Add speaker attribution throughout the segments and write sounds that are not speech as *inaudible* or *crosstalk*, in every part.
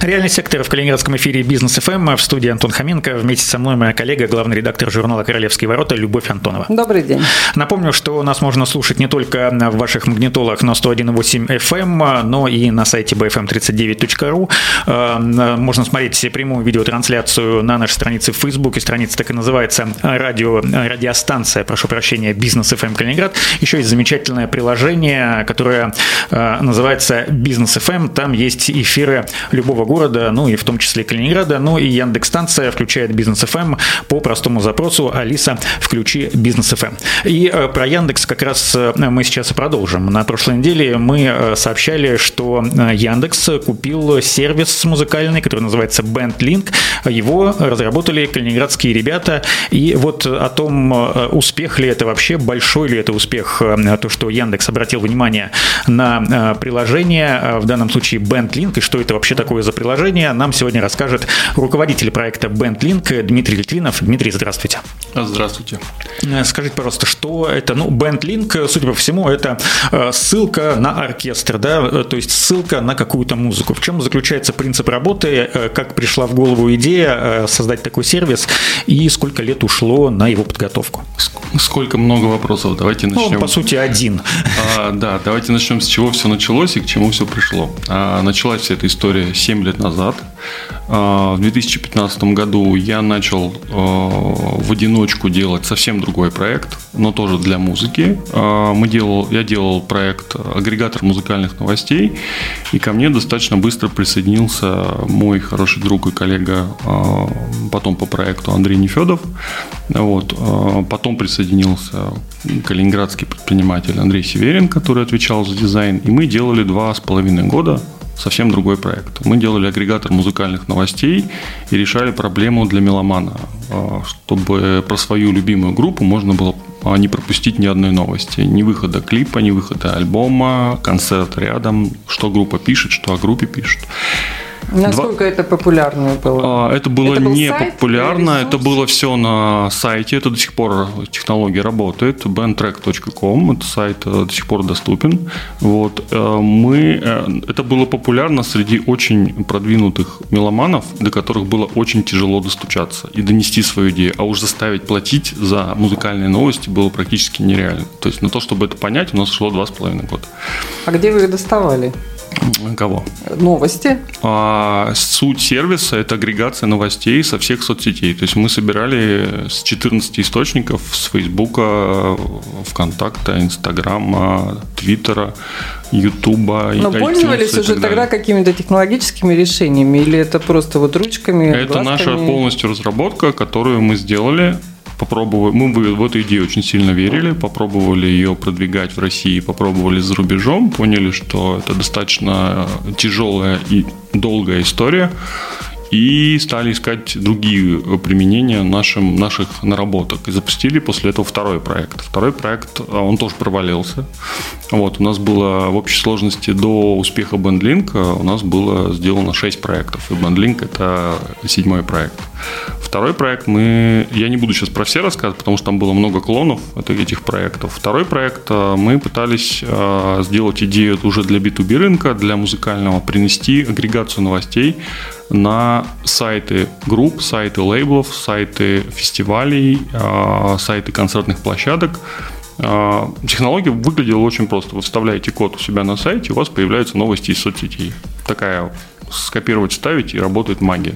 Speaker 1: Реальный сектор в Калининградском эфире Бизнес ФМ. В студии Антон Хоменко. Вместе со мной моя коллега, главный редактор журнала «Королевские ворота» Любовь Антонова.
Speaker 2: Добрый день.
Speaker 1: Напомню, что нас можно слушать не только в ваших магнитолах на 101.8 FM, но и на сайте bfm39.ru. Э, можно смотреть прямую видеотрансляцию на нашей странице в Фейсбуке. Страница так и называется радио, радиостанция, прошу прощения, Business FM Калининград. Еще есть замечательное приложение, которое э, называется Business FM. Там есть эфиры любого города, ну и в том числе Калининграда. Ну и Яндекс-станция включает Business FM эм по простому запросу «Алиса, включи Business FM». Эм». И э, про Яндекс как раз э, мы сейчас и продолжим. На прошлой неделе мы э, сообщали, что Яндекс купил сервис музыкальный, который называется BandLink. Его разработали калининградские ребята. И вот о том, успех ли это вообще, большой ли это успех, то, что Яндекс обратил внимание на приложение, в данном случае BandLink, и что это вообще такое за приложение, нам сегодня расскажет руководитель проекта BandLink Дмитрий Литвинов. Дмитрий, здравствуйте.
Speaker 3: Здравствуйте.
Speaker 1: Э, скажите, пожалуйста, что это? Ну, BandLink, судя по всему, это э, ссылка на оркестр, да, э, то есть ссылка на какую-то музыку. В чем заключается принцип работы, как пришла в голову идея создать такой сервис и сколько лет ушло на его подготовку?
Speaker 3: Сколько много вопросов. Давайте начнем.
Speaker 1: Ну, по сути, один.
Speaker 3: А, да, давайте начнем с чего все началось и к чему все пришло. А, началась вся эта история 7 лет назад. А, в 2015 году я начал а, в одиночку делать совсем другой проект, но тоже для музыки. А, мы делал, я делал проект агрегатор музыкальных новостей, и ко мне достаточно быстро присоединился мой хороший друг и коллега потом по проекту Андрей Нефедов. Вот. Потом присоединился калининградский предприниматель Андрей Северин, который отвечал за дизайн, и мы делали два с половиной года совсем другой проект. Мы делали агрегатор музыкальных новостей и решали проблему для меломана, а, чтобы про свою любимую группу можно было а, не пропустить ни одной новости. Ни выхода клипа, ни выхода альбома, концерт рядом, что группа пишет, что о группе пишет.
Speaker 2: Насколько Два... это популярно было?
Speaker 3: А, это было это не сайт, популярно, это было все на сайте, это до сих пор технология работает, bandtrack.com, это сайт э, до сих пор доступен. Вот, э, мы, э, это было популярно среди очень продвинутых меломанов, до которых было очень тяжело достучаться и донести свою идею, а уж заставить платить за музыкальные новости было практически нереально. То есть на то, чтобы это понять, у нас шло два с половиной года.
Speaker 2: А где вы их доставали?
Speaker 3: Кого?
Speaker 2: Новости.
Speaker 3: А, суть сервиса – это агрегация новостей со всех соцсетей. То есть мы собирали с 14 источников с Фейсбука, ВКонтакта, Инстаграма, Твиттера, Ютуба.
Speaker 2: Но пользовались уже тогда какими-то технологическими решениями или это просто вот ручками?
Speaker 3: Это глазками? наша полностью разработка, которую мы сделали попробовали, мы в эту идею очень сильно верили, попробовали ее продвигать в России, попробовали за рубежом, поняли, что это достаточно тяжелая и долгая история, и стали искать другие применения нашим, наших наработок. И запустили после этого второй проект. Второй проект, а, он тоже провалился. Вот, у нас было в общей сложности до успеха BandLink у нас было сделано 6 проектов. И BandLink это седьмой проект. Второй проект мы... Я не буду сейчас про все рассказывать, потому что там было много клонов этих проектов. Второй проект а, мы пытались а, сделать идею уже для B2B рынка, для музыкального, принести агрегацию новостей на сайты групп, сайты лейблов, сайты фестивалей, а, сайты концертных площадок. А, технология выглядела очень просто. Вы вставляете код у себя на сайте, у вас появляются новости из соцсетей. Такая скопировать, ставить, и работает магия.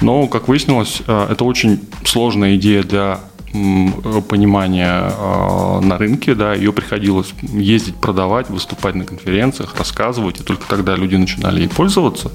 Speaker 3: Но, как выяснилось, а, это очень сложная идея для понимания э, на рынке, да, ее приходилось ездить, продавать, выступать на конференциях, рассказывать, и только тогда люди начинали ей пользоваться.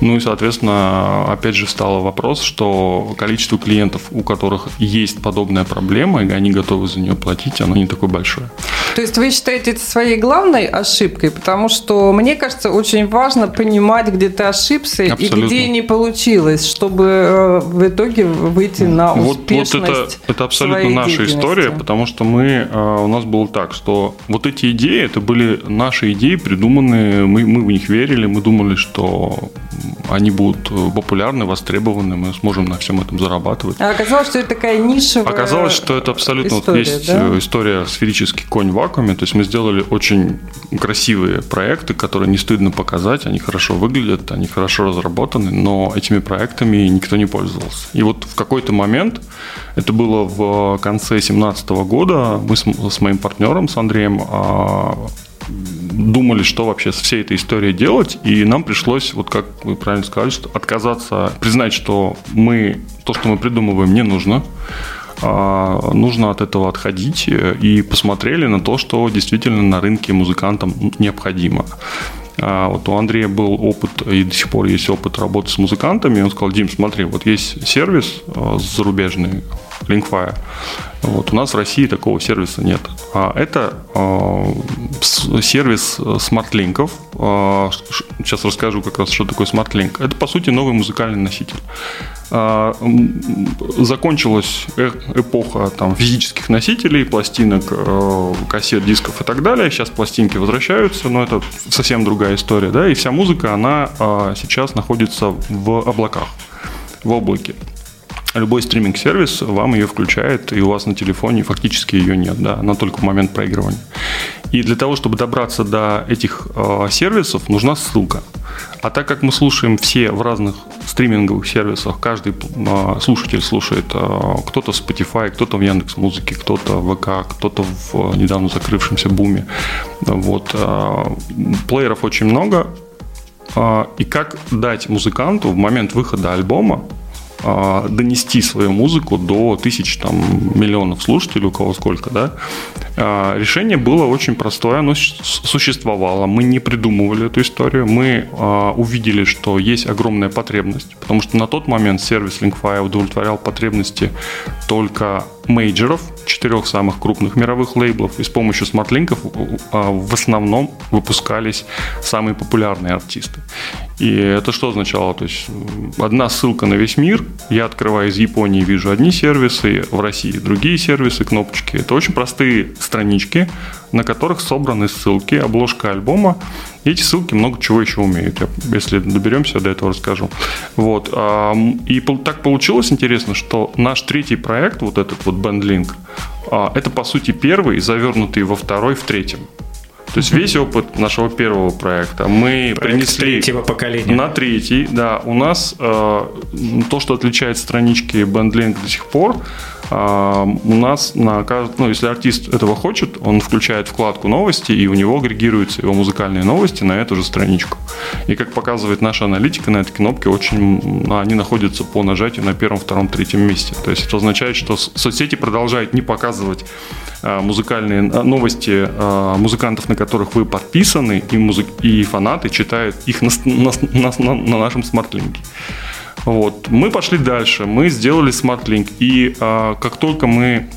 Speaker 3: Ну и, соответственно, опять же стало вопрос, что количество клиентов, у которых есть подобная проблема, и они готовы за нее платить, оно не такое большое.
Speaker 2: То есть вы считаете это своей главной ошибкой, потому что, мне кажется, очень важно понимать, где ты ошибся Абсолютно. и где не получилось, чтобы э, в итоге выйти на успешность. Вот, вот
Speaker 3: это, это абсолютно наша история, потому что мы, а, у нас было так, что вот эти идеи, это были наши идеи, придуманные, мы, мы в них верили, мы думали, что они будут популярны, востребованы, мы сможем на всем этом зарабатывать.
Speaker 2: А оказалось, что это такая нишевая
Speaker 3: Оказалось, что это абсолютно история, вот есть да? история сферический конь в вакууме. То есть мы сделали очень красивые проекты, которые не стыдно показать, они хорошо выглядят, они хорошо разработаны, но этими проектами никто не пользовался. И вот в какой-то момент, это было в конце 2017 года, мы с, с моим партнером, с Андреем, а, думали, что вообще с всей этой историей делать, и нам пришлось, вот как вы правильно сказали, что отказаться, признать, что мы, то, что мы придумываем, не нужно, а, нужно от этого отходить, и посмотрели на то, что действительно на рынке музыкантам необходимо. А, вот у Андрея был опыт, и до сих пор есть опыт работы с музыкантами. Он сказал, Дим, смотри, вот есть сервис а, зарубежный, Linkfire. Вот, у нас в России такого сервиса нет. А это э, сервис смарт-линков. Э, сейчас расскажу как раз, что такое смарт-линк. Это, по сути, новый музыкальный носитель. Э, закончилась эпоха там, физических носителей, пластинок, э, кассет, дисков и так далее. Сейчас пластинки возвращаются, но это совсем другая история. Да? И вся музыка, она э, сейчас находится в облаках, в облаке любой стриминг-сервис вам ее включает, и у вас на телефоне фактически ее нет, да, она только в момент проигрывания. И для того, чтобы добраться до этих э, сервисов, нужна ссылка. А так как мы слушаем все в разных стриминговых сервисах, каждый э, слушатель слушает э, кто-то в Spotify, кто-то в Яндекс Музыке, кто-то в ВК, кто-то в э, недавно закрывшемся Буме. Вот. Э, плееров очень много. Э, и как дать музыканту в момент выхода альбома донести свою музыку до тысяч, там, миллионов слушателей, у кого сколько, да, а, решение было очень простое, оно существовало, мы не придумывали эту историю, мы а, увидели, что есть огромная потребность, потому что на тот момент сервис Linkfire удовлетворял потребности только мейджеров, четырех самых крупных мировых лейблов, и с помощью смарт-линков в основном выпускались самые популярные артисты. И это что означало? То есть одна ссылка на весь мир, я открываю из Японии, вижу одни сервисы, в России другие сервисы, кнопочки. Это очень простые странички, на которых собраны ссылки, обложка альбома. И эти ссылки много чего еще умеют. Я, если доберемся, до этого расскажу. Вот. И так получилось интересно, что наш третий проект, вот этот вот BandLink, а, это по сути первый, завернутый во второй, в третьем. То есть весь опыт нашего первого проекта мы Проект принесли
Speaker 1: третьего поколения.
Speaker 3: на третий. Да, у нас э, то, что отличает странички BandLink до сих пор, а, у нас на ну, если артист этого хочет, он включает вкладку новости, и у него агрегируются его музыкальные новости на эту же страничку. И как показывает наша аналитика, на этой кнопке очень они находятся по нажатию на первом, втором, третьем месте. То есть это означает, что соцсети продолжают не показывать музыкальные а, новости музыкантов, на которых вы подписаны, и, музык, и фанаты читают их на, на, на, на нашем смарт-линке. Вот. Мы пошли дальше, мы сделали SmartLink, и как только мы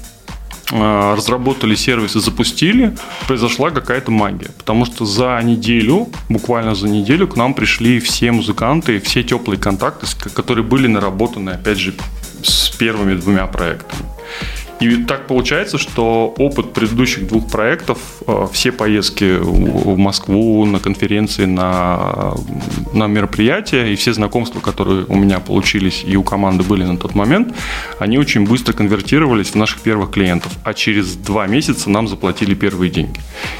Speaker 3: разработали сервис и запустили, произошла какая-то магия. Потому что за неделю, буквально за неделю, к нам пришли все музыканты, все теплые контакты, которые были наработаны, опять же, с первыми двумя проектами. И так получается, что опыт предыдущих двух проектов, э, все поездки в Москву, на конференции, на, на мероприятия и все знакомства, которые у меня получились и у команды были на тот момент, они очень быстро конвертировались в наших первых клиентов. А через два месяца нам заплатили первые деньги.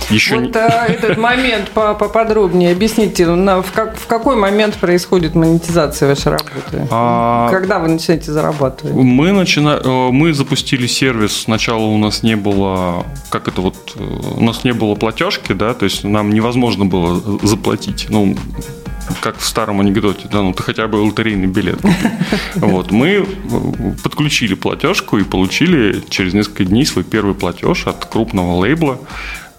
Speaker 2: Еще вот не... А, этот момент поподробнее объясните. В, как, в какой момент происходит монетизация вашей работы? А... Когда вы начинаете зарабатывать?
Speaker 3: Мы, начина... Э, мы запустили сервис сервис сначала у нас не было, как это вот, у нас не было платежки, да, то есть нам невозможно было заплатить. Ну, как в старом анекдоте, да, ну ты хотя бы лотерейный билет. *laughs* Вот, мы подключили платежку и получили через несколько дней свой первый платеж от крупного лейбла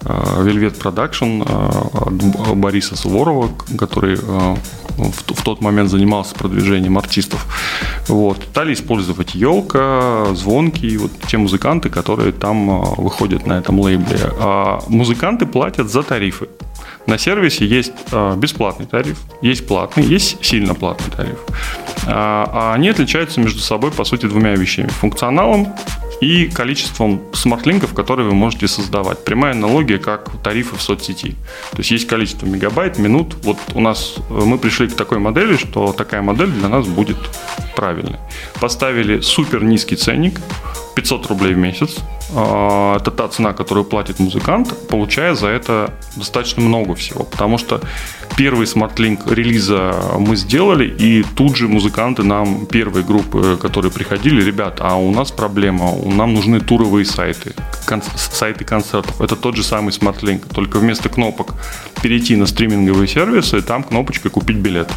Speaker 3: э, Velvet Production э, от Бориса Суворова, который э, в, в тот момент занимался продвижением артистов. Вот. Стали использовать елка, звонки, и вот те музыканты, которые там а, выходят на этом лейбле. А музыканты платят за тарифы. На сервисе есть а, бесплатный тариф, есть платный, есть сильно платный тариф. А, а они отличаются между собой, по сути, двумя вещами. Функционалом и количеством смартлинков, которые вы можете создавать. Прямая аналогия, как тарифы в соцсети. То есть есть количество мегабайт, минут. Вот у нас мы пришли к такой модели, что такая модель для нас будет правильной. Поставили супер низкий ценник, 500 рублей в месяц. А, это та цена, которую платит музыкант, получая за это достаточно много всего. Потому что первый SmartLink релиза мы сделали, и тут же музыканты нам, первые группы, которые приходили, ребят, а у нас проблема, нам нужны туровые сайты, сайты концертов. Это тот же самый SmartLink, только вместо кнопок перейти на стриминговые сервисы, там кнопочка «Купить билет»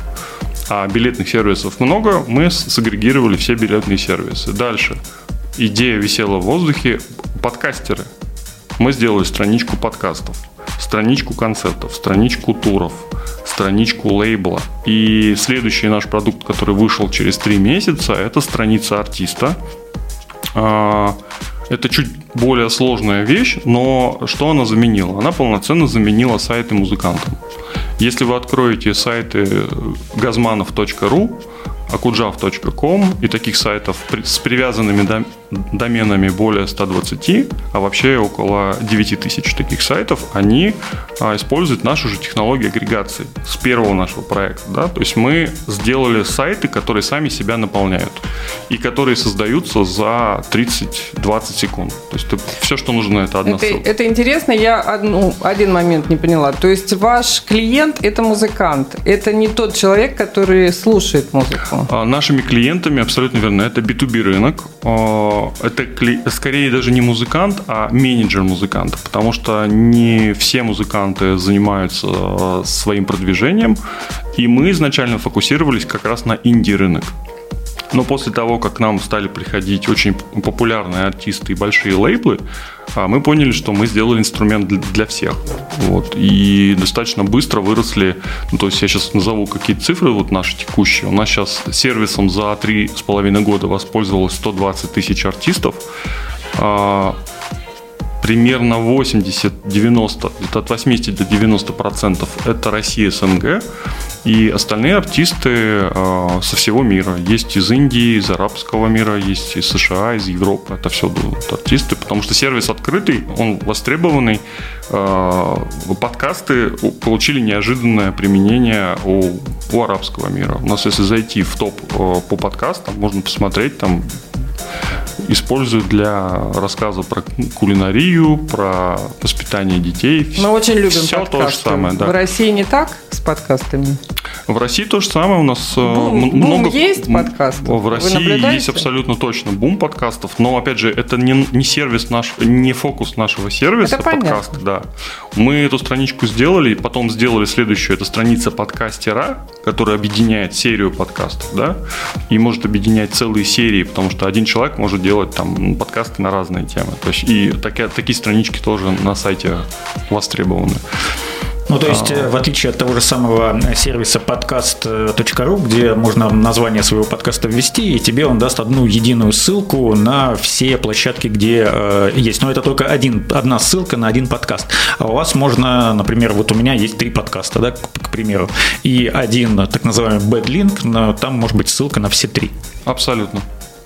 Speaker 3: а билетных сервисов много, мы сагрегировали все билетные сервисы. Дальше идея висела в воздухе. Подкастеры. Мы сделали страничку подкастов, страничку концертов, страничку туров, страничку лейбла. И следующий наш продукт, который вышел через три месяца, это страница артиста. А, это чуть более сложная вещь, но что она заменила? Она полноценно заменила сайты музыкантам. Если вы откроете сайты газманов.ру, akujav.com и таких сайтов с привязанными доменами более 120, а вообще около 9 тысяч таких сайтов, они а, используют нашу же технологию агрегации с первого нашего проекта. Да? То есть мы сделали сайты, которые сами себя наполняют и которые создаются за 30-20 секунд. То есть все, что нужно, это одна
Speaker 2: это,
Speaker 3: ссылка.
Speaker 2: Это интересно, я одну, один момент не поняла. То есть ваш клиент – это музыкант, это не тот человек, который слушает музыку?
Speaker 3: А, нашими клиентами, абсолютно верно, это B2B рынок. А, это скорее даже не музыкант, а менеджер музыканта, потому что не все музыканты занимаются а, своим продвижением, и мы изначально фокусировались как раз на инди-рынок. Но после того, как к нам стали приходить очень популярные артисты и большие лейблы, а, мы поняли, что мы сделали инструмент для всех. Вот. И достаточно быстро выросли, ну, то есть я сейчас назову какие-то цифры вот наши текущие. У нас сейчас сервисом за три с половиной года воспользовалось 120 тысяч артистов а, примерно 80-90, от 80 до 90 процентов это Россия СНГ, и остальные артисты э, со всего мира. Есть из Индии, из арабского мира, есть из США, из Европы. Это все будут артисты, потому что сервис открытый, он востребованный. Э, подкасты получили неожиданное применение у, у арабского мира. У нас, если зайти в топ э, по подкастам, можно посмотреть там используют для рассказа про кулинарию, про воспитание детей.
Speaker 2: Мы очень любим Все подкасты. то же самое, да. В России не так с подкастами?
Speaker 3: В России то же самое. У нас
Speaker 2: э, бум, много... Бум есть подкастов?
Speaker 3: В России есть абсолютно точно бум подкастов, но, опять же, это не, не сервис наш, не фокус нашего сервиса это подкаст. Да. Мы эту страничку сделали, потом сделали следующую. Это страница подкастера, которая объединяет серию подкастов, да, и может объединять целые серии, потому что один человек может делать там подкасты на разные темы. То есть и такие, такие странички тоже на сайте востребованы.
Speaker 1: Ну, то есть, а. в отличие от того же самого сервиса podcast.ru, где можно название своего подкаста ввести, и тебе он даст одну единую ссылку на все площадки, где э, есть. Но это только один, одна ссылка на один подкаст. А у вас можно, например, вот у меня есть три подкаста, да, к, к примеру, и один так называемый bad link, но там может быть ссылка на все три.
Speaker 3: Абсолютно.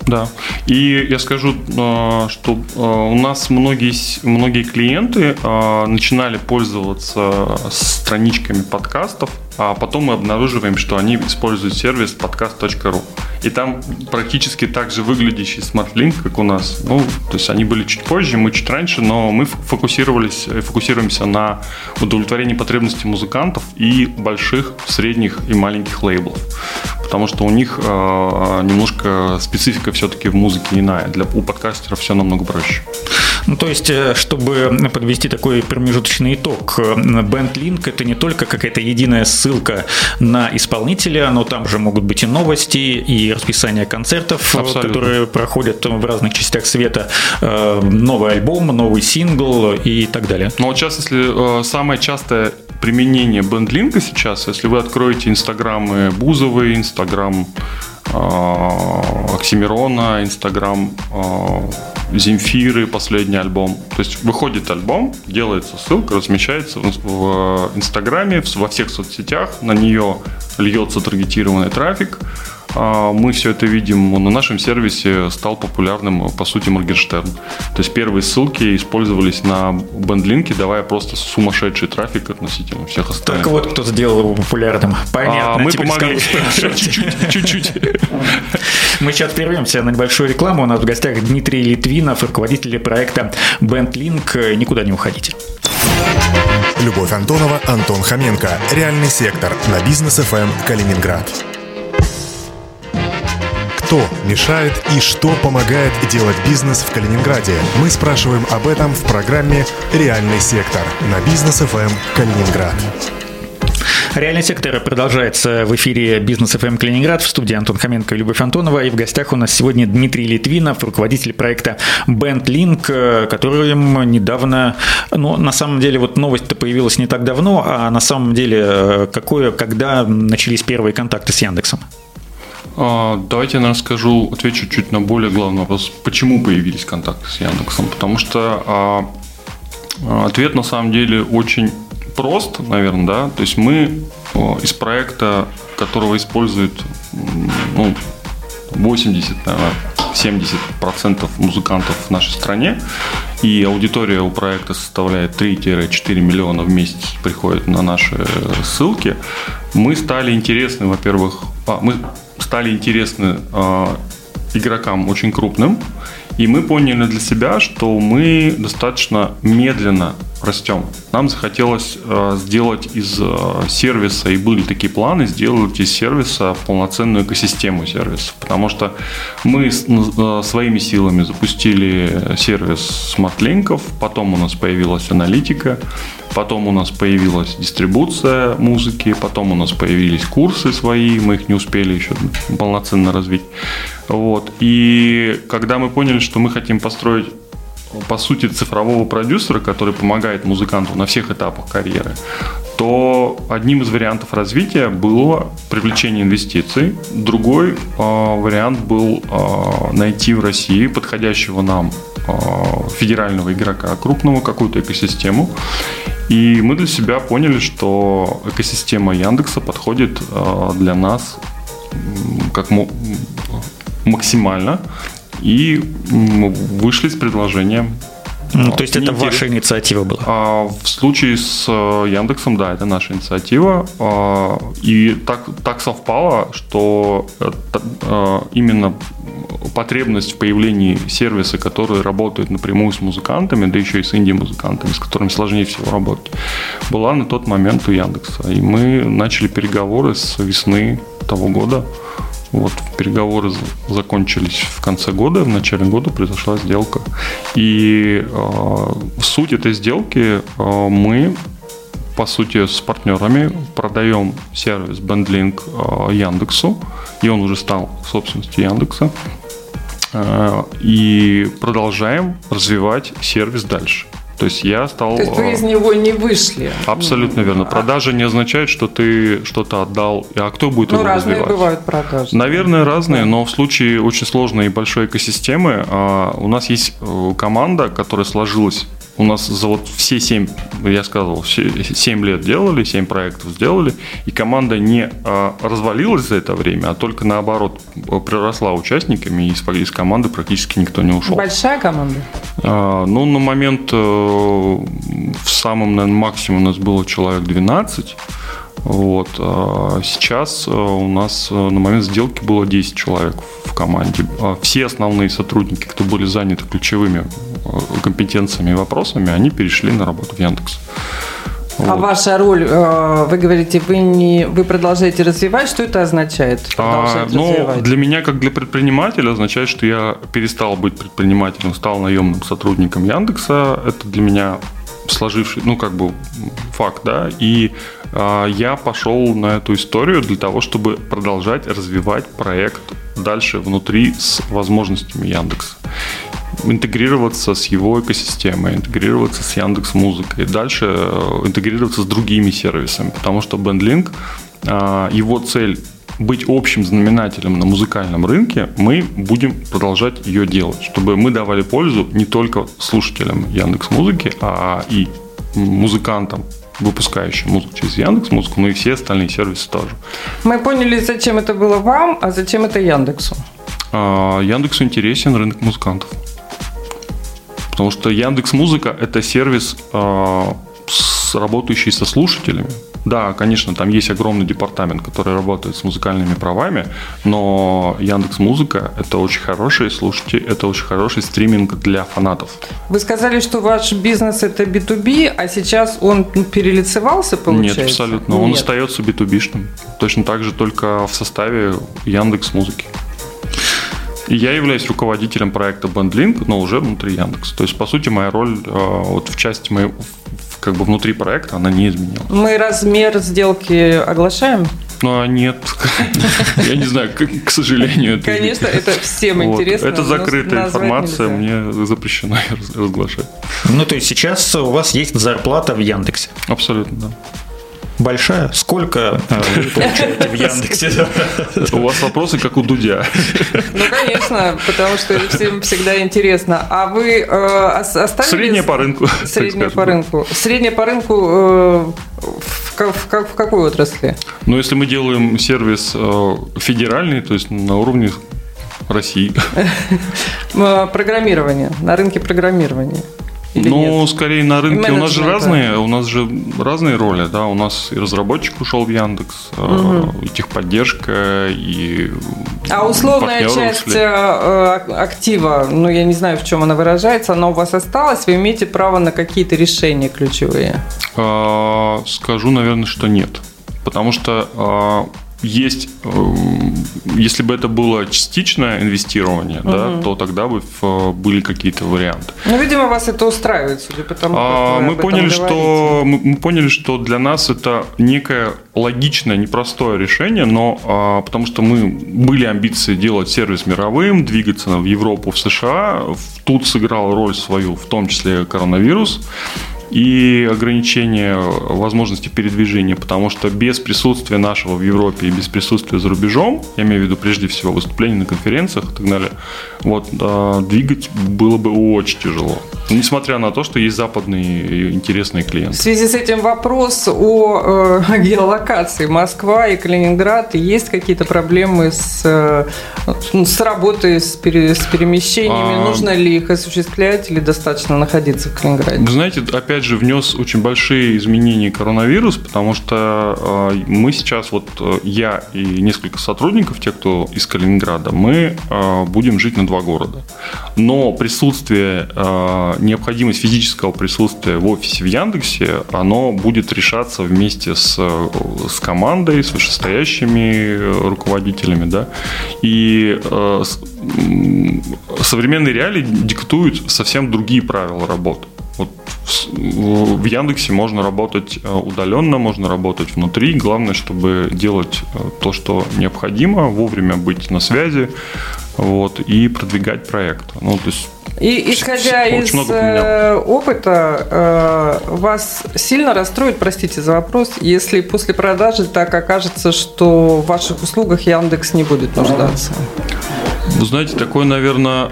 Speaker 3: Да. И я скажу, а, что а, у нас многие, многие клиенты а, начинали пользоваться страничками подкастов, а потом мы обнаруживаем, что они используют сервис podcast.ru. И там практически так же выглядящий SmartLink, как у нас. Ну, то есть они были чуть позже, мы чуть раньше, но мы фокусировались, э, фокусируемся на удовлетворении потребностей музыкантов и больших, средних и маленьких лейблов. Потому что у них э, немножко специфика все-таки в музыке иная. Для, у подкастеров все намного проще.
Speaker 1: Ну, то есть, э, чтобы подвести такой промежуточный итог, BandLink это не только какая-то единая ссылка на исполнителя, но там же могут быть и новости, и расписание концертов, Абсолютно. которые проходят в разных частях света, э, новый альбом, новый сингл и так далее.
Speaker 3: Ну, вот сейчас, если э, самое частое применение бендлинка сейчас, если вы откроете инстаграмы Бузовой, инстаграм Оксимирона, инстаграм Земфиры, последний альбом. То есть выходит альбом, делается ссылка, размещается в Инстаграме, во всех соцсетях, на нее льется таргетированный трафик, а, мы все это видим на нашем сервисе стал популярным, по сути, Моргенштерн. То есть первые ссылки использовались на бендлинке, давая просто сумасшедший трафик относительно всех остальных.
Speaker 1: Так вот, кто сделал его популярным. Понятно.
Speaker 3: А, мы помогли *laughs* чуть-чуть.
Speaker 1: Мы сейчас прервемся на небольшую рекламу. У нас в гостях Дмитрий Литвинов, руководитель проекта BandLink. Никуда не уходите.
Speaker 4: Любовь Антонова, Антон Хоменко. Реальный сектор на бизнес FM Калининград. Кто мешает и что помогает делать бизнес в Калининграде? Мы спрашиваем об этом в программе «Реальный сектор» на бизнес FM Калининград.
Speaker 1: Реальный сектор продолжается в эфире Бизнес ФМ Калининград в студии Антон Хоменко и Любовь Антонова. И в гостях у нас сегодня Дмитрий Литвинов, руководитель проекта BandLink, которым недавно, ну, на самом деле, вот новость-то появилась не так давно, а на самом деле, э, какое, когда начались первые контакты с Яндексом?
Speaker 3: А, давайте я расскажу, отвечу чуть на более главный вопрос. Почему появились контакты с Яндексом? Потому что а, а ответ на самом деле очень прост, наверное, да. То есть мы из проекта, которого используют ну, 80, наверное, 70% музыкантов в нашей стране, и аудитория у проекта составляет 3-4 миллиона в месяц приходит на наши ссылки, мы стали интересны, во-первых, а, мы стали интересны э, игрокам очень крупным, и мы поняли для себя, что мы достаточно медленно растем. Нам захотелось э, сделать из э, сервиса, и были такие планы, сделать из сервиса полноценную экосистему сервисов. Потому что мы с, э, своими силами запустили сервис смарт-линков, потом у нас появилась аналитика, потом у нас появилась дистрибуция музыки, потом у нас появились курсы свои, мы их не успели еще полноценно развить. Вот. И когда мы поняли, что мы хотим построить по сути, цифрового продюсера, который помогает музыканту на всех этапах карьеры, то одним из вариантов развития было привлечение инвестиций. Другой э, вариант был э, найти в России подходящего нам э, федерального игрока, крупного какую-то экосистему. И мы для себя поняли, что экосистема Яндекса подходит э, для нас как максимально и вышли с предложением
Speaker 1: ну, то есть это ваша инициатива была?
Speaker 3: А, в случае с э, Яндексом, да, это наша инициатива. А, и так, так совпало, что э, именно потребность в появлении сервиса, который работает напрямую с музыкантами, да еще и с инди-музыкантами, с которыми сложнее всего работать, была на тот момент у Яндекса. И мы начали переговоры с весны того года вот переговоры закончились в конце года, в начале года произошла сделка. И э, суть этой сделки э, мы по сути, с партнерами продаем сервис BandLink э, Яндексу, и он уже стал собственностью Яндекса. И продолжаем развивать сервис дальше. То есть я стал...
Speaker 2: То есть вы из него не вышли?
Speaker 3: Абсолютно верно. Продажа не означает, что ты что-то отдал, а кто будет ну, его
Speaker 2: разные
Speaker 3: развивать?
Speaker 2: бывают продажи.
Speaker 3: Наверное, разные, но в случае очень сложной и большой экосистемы а, у нас есть э, команда, которая сложилась у нас за вот все 7, я сказал, все 7 лет делали, 7 проектов сделали, и команда не а, развалилась за это время, а только наоборот приросла участниками, и из, из команды практически никто не ушел.
Speaker 2: Большая команда?
Speaker 3: А, ну, на момент, э, в самом, наверное, максимум у нас было человек 12, вот. А сейчас э, у нас э, на момент сделки было 10 человек в команде. А все основные сотрудники, кто были заняты ключевыми э, компетенциями и вопросами, они перешли на работу в Яндекс.
Speaker 2: А вот. А ваша роль, вы говорите, вы не, вы продолжаете развивать, что это означает?
Speaker 3: А, ну, развивать? для меня, как для предпринимателя, означает, что я перестал быть предпринимателем, стал наемным сотрудником Яндекса. Это для меня сложивший, ну, как бы факт, да, и э, я пошел на эту историю для того, чтобы продолжать развивать проект дальше внутри с возможностями Яндекса. Интегрироваться с его экосистемой, интегрироваться с Яндекс Музыкой, дальше э, интегрироваться с другими сервисами, потому что BandLink, э, его цель быть общим знаменателем на музыкальном рынке, мы будем продолжать ее делать, чтобы мы давали пользу не только слушателям Яндекс Музыки, а и музыкантам выпускающим музыку через Яндекс Музыку, ну и все остальные сервисы тоже.
Speaker 2: Мы поняли, зачем это было вам, а зачем это Яндексу.
Speaker 3: А, Яндексу интересен рынок музыкантов. Потому что Яндекс Музыка это сервис, а, работающий со слушателями. Да, конечно, там есть огромный департамент, который работает с музыкальными правами, но Яндекс Музыка это очень хороший, слушайте, это очень хороший стриминг для фанатов.
Speaker 2: Вы сказали, что ваш бизнес это B2B, а сейчас он перелицевался, получается?
Speaker 3: Нет, абсолютно. Он остается B2B-шным. Точно так же, только в составе Яндекс Музыки. Я являюсь руководителем проекта BandLink, но уже внутри Яндекса. То есть, по сути, моя роль э, вот в части моей, как бы внутри проекта, она не изменилась.
Speaker 2: Мы размер сделки оглашаем?
Speaker 3: Ну, а нет. *laughs* Я не знаю, к сожалению.
Speaker 2: Конечно, это всем интересно.
Speaker 3: Это закрытая информация, мне запрещено *laughs* разглашать.
Speaker 1: Ну, то есть сейчас у вас есть зарплата в Яндексе?
Speaker 3: Абсолютно, да
Speaker 1: большая. Сколько э, вы *laughs* получаете в Яндексе?
Speaker 3: У вас вопросы, как у Дудя.
Speaker 2: Ну, конечно, потому что всем всегда интересно. А вы э, оставили...
Speaker 3: Средняя по рынку.
Speaker 2: Средняя по рынку. Средняя по рынку э, в, какой отрасли?
Speaker 3: Ну, если мы делаем сервис федеральный, то есть на уровне России. *laughs*
Speaker 2: Программирование, на рынке программирования.
Speaker 3: Или ну, нет? скорее на рынке. У нас же разные, у нас же разные роли, да. У нас и разработчик ушел в Яндекс, угу. и техподдержка, и
Speaker 2: А условная часть ушли. Э, актива, ну я не знаю, в чем она выражается, она у вас осталась, вы имеете право на какие-то решения ключевые?
Speaker 3: А, скажу, наверное, что нет. Потому что а, есть, эм, если бы это было частичное инвестирование, угу. да, то тогда бы были какие-то варианты.
Speaker 2: Ну, видимо, вас это устраивает, судя по тому,
Speaker 3: а, мы поняли, что мы, мы поняли, что для нас это некое логичное, непростое решение, но а, потому что мы были амбиции делать сервис мировым, двигаться в Европу, в США, тут сыграл роль свою, в том числе коронавирус и ограничение возможности передвижения, потому что без присутствия нашего в Европе и без присутствия за рубежом, я имею в виду прежде всего выступления на конференциях и так далее, вот, двигать было бы очень тяжело. Несмотря на то, что есть западные интересные клиенты. В
Speaker 2: связи с этим вопрос о э, *laughs* геолокации Москва и Калининград. Есть какие-то проблемы с, э, с работой, с, пере, с перемещениями? А... Нужно ли их осуществлять или достаточно находиться в Калининграде?
Speaker 3: Вы знаете, опять же, внес очень большие изменения коронавирус, потому что э, мы сейчас, вот э, я и несколько сотрудников, те, кто из Калининграда, мы э, будем жить на два города. Но присутствие необходимость физического присутствия в офисе в Яндексе, оно будет решаться вместе с, с командой, с вышестоящими руководителями, да, и современные реалии диктуют совсем другие правила работы. В Яндексе можно работать э, удаленно, можно работать внутри. Главное, чтобы делать э, то, что необходимо, вовремя быть на связи, вот, и продвигать проект. Ну, то есть
Speaker 2: и исходя из э, опыта, вас сильно расстроит, простите за вопрос, если после продажи так окажется, что в ваших услугах Яндекс не будет нуждаться?
Speaker 3: Вы знаете, такое, наверное,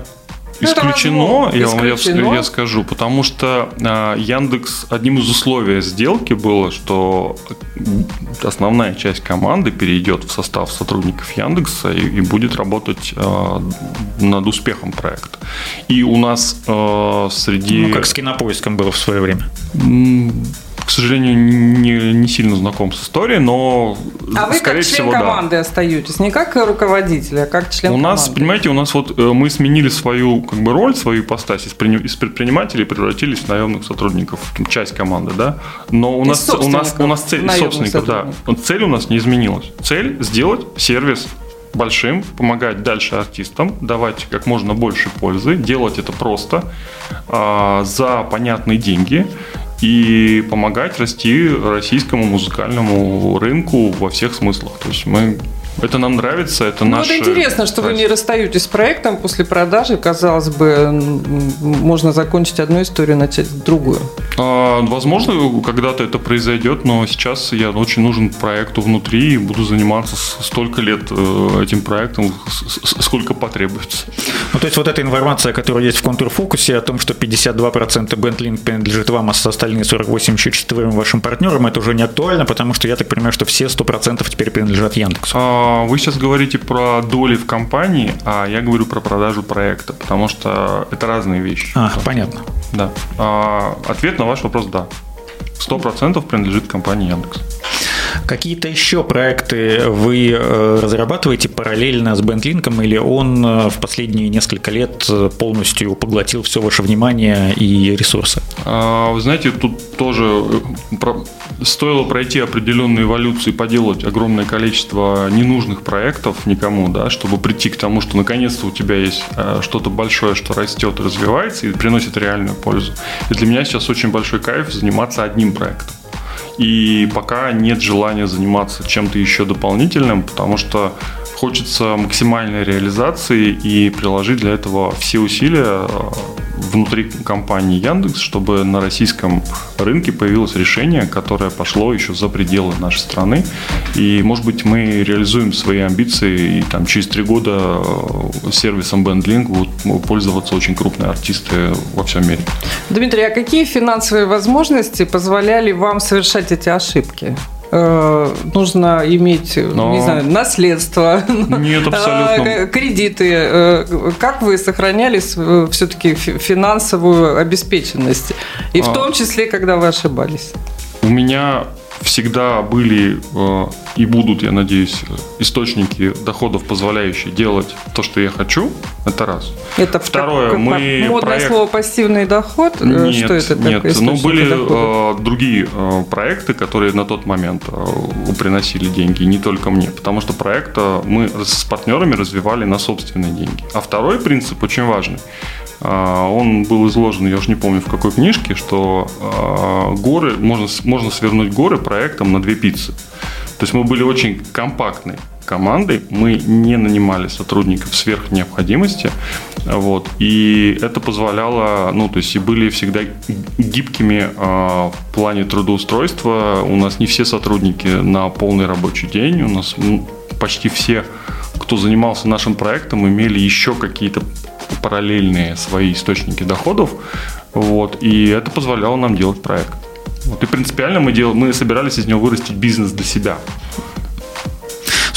Speaker 3: исключено, я вам исключено. Я, скажу, потому что э, Яндекс одним из условий сделки было, что основная часть команды перейдет в состав сотрудников Яндекса и, и будет работать э, над успехом проекта. И у нас э, среди...
Speaker 1: Ну, как с кинопоиском было в свое время
Speaker 3: к сожалению, не, не сильно знаком с историей, но
Speaker 2: а вы скорее как член всего, команды да. остаетесь, не как руководитель, а как член
Speaker 3: у
Speaker 2: команды.
Speaker 3: У нас, понимаете, у нас вот э, мы сменили свою как бы роль, свою ипостась из, из предпринимателей превратились в наемных сотрудников, часть команды, да. Но у нас у нас у нас цель собственников, да. Цель у нас не изменилась. Цель сделать сервис большим, помогать дальше артистам, давать как можно больше пользы, делать это просто, э, за понятные деньги и помогать расти российскому музыкальному рынку во всех смыслах. То есть мы это нам нравится, это ну, наш.
Speaker 2: Вот интересно, что вы не расстаетесь с проектом после продажи. Казалось бы, можно закончить одну историю, начать другую.
Speaker 3: А, возможно, когда-то это произойдет, но сейчас я очень нужен проекту внутри и буду заниматься столько лет э, этим проектом, сколько потребуется.
Speaker 1: Ну, то есть вот эта информация, которая есть в контурфокусе о том, что 52% BandLink принадлежит вам, а остальные 48 еще четверым вашим партнерам, это уже не актуально, потому что я так понимаю, что все 100% теперь принадлежат Яндексу.
Speaker 3: А, вы сейчас говорите про доли в компании, а я говорю про продажу проекта, потому что это разные вещи.
Speaker 1: А, понятно.
Speaker 3: Да. А, ответ на ваш вопрос – да. 100% принадлежит компании Яндекс.
Speaker 1: Какие-то еще проекты вы э, разрабатываете параллельно с BandLink или он э, в последние несколько лет э, полностью поглотил все ваше внимание и ресурсы?
Speaker 3: А, вы знаете, тут тоже стоило пройти определенную эволюцию и поделать огромное количество ненужных проектов никому, да, чтобы прийти к тому, что наконец-то у тебя есть что-то большое, что растет, развивается и приносит реальную пользу. И для меня сейчас очень большой кайф заниматься одним проектом. И пока нет желания заниматься чем-то еще дополнительным, потому что хочется максимальной реализации и приложить для этого все усилия внутри компании Яндекс, чтобы на российском рынке появилось решение, которое пошло еще за пределы нашей страны. И, может быть, мы реализуем свои амбиции, и там через три года э, сервисом BandLink будут пользоваться очень крупные артисты во всем мире.
Speaker 2: Дмитрий, а какие финансовые возможности позволяли вам совершать эти ошибки? Э, нужно иметь, Но... не знаю, наследство,
Speaker 3: Нет, абсолютно. *laughs*
Speaker 2: Э, кредиты. Э, как вы сохраняли все-таки финансовую обеспеченность? И в а. том числе, когда вы ошибались?
Speaker 3: У меня всегда были э, и будут, я надеюсь, источники доходов, позволяющие делать то, что я хочу. Это раз.
Speaker 2: Это второе. Как, мы модное проект... слово пассивный доход.
Speaker 3: Э, нет, что это нет. Такое, ну были э, другие э, проекты, которые на тот момент э, приносили деньги, не только мне, потому что проект э, мы с партнерами развивали на собственные деньги. А второй принцип очень важный. А, он был изложен, я уже не помню в какой книжке, что а, горы, можно, можно свернуть горы проектом на две пиццы. То есть мы были очень компактной командой, мы не нанимали сотрудников сверх необходимости, вот, и это позволяло, ну, то есть и были всегда гибкими э, в плане трудоустройства. У нас не все сотрудники на полный рабочий день, у нас почти все, кто занимался нашим проектом, имели еще какие-то параллельные свои источники доходов, вот, и это позволяло нам делать проект. Вот, и принципиально мы, дел, мы собирались из него вырастить бизнес для себя.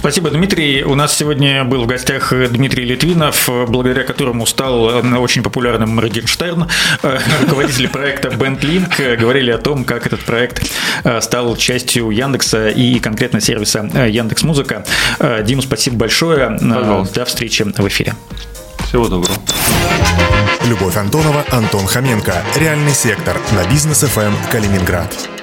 Speaker 1: Спасибо, Дмитрий. У нас сегодня был в гостях Дмитрий Литвинов, благодаря которому стал очень популярным Моргенштерн, руководитель проекта BandLink. Говорили о том, как этот проект э, стал частью Яндекса и конкретно сервиса э, Яндекс Музыка. Э, Дим, спасибо большое. Пожалуйста. До встречи в эфире.
Speaker 3: Всего доброго.
Speaker 4: Любовь Антонова, Антон Хоменко. Реальный сектор на бизнес ФМ Калининград.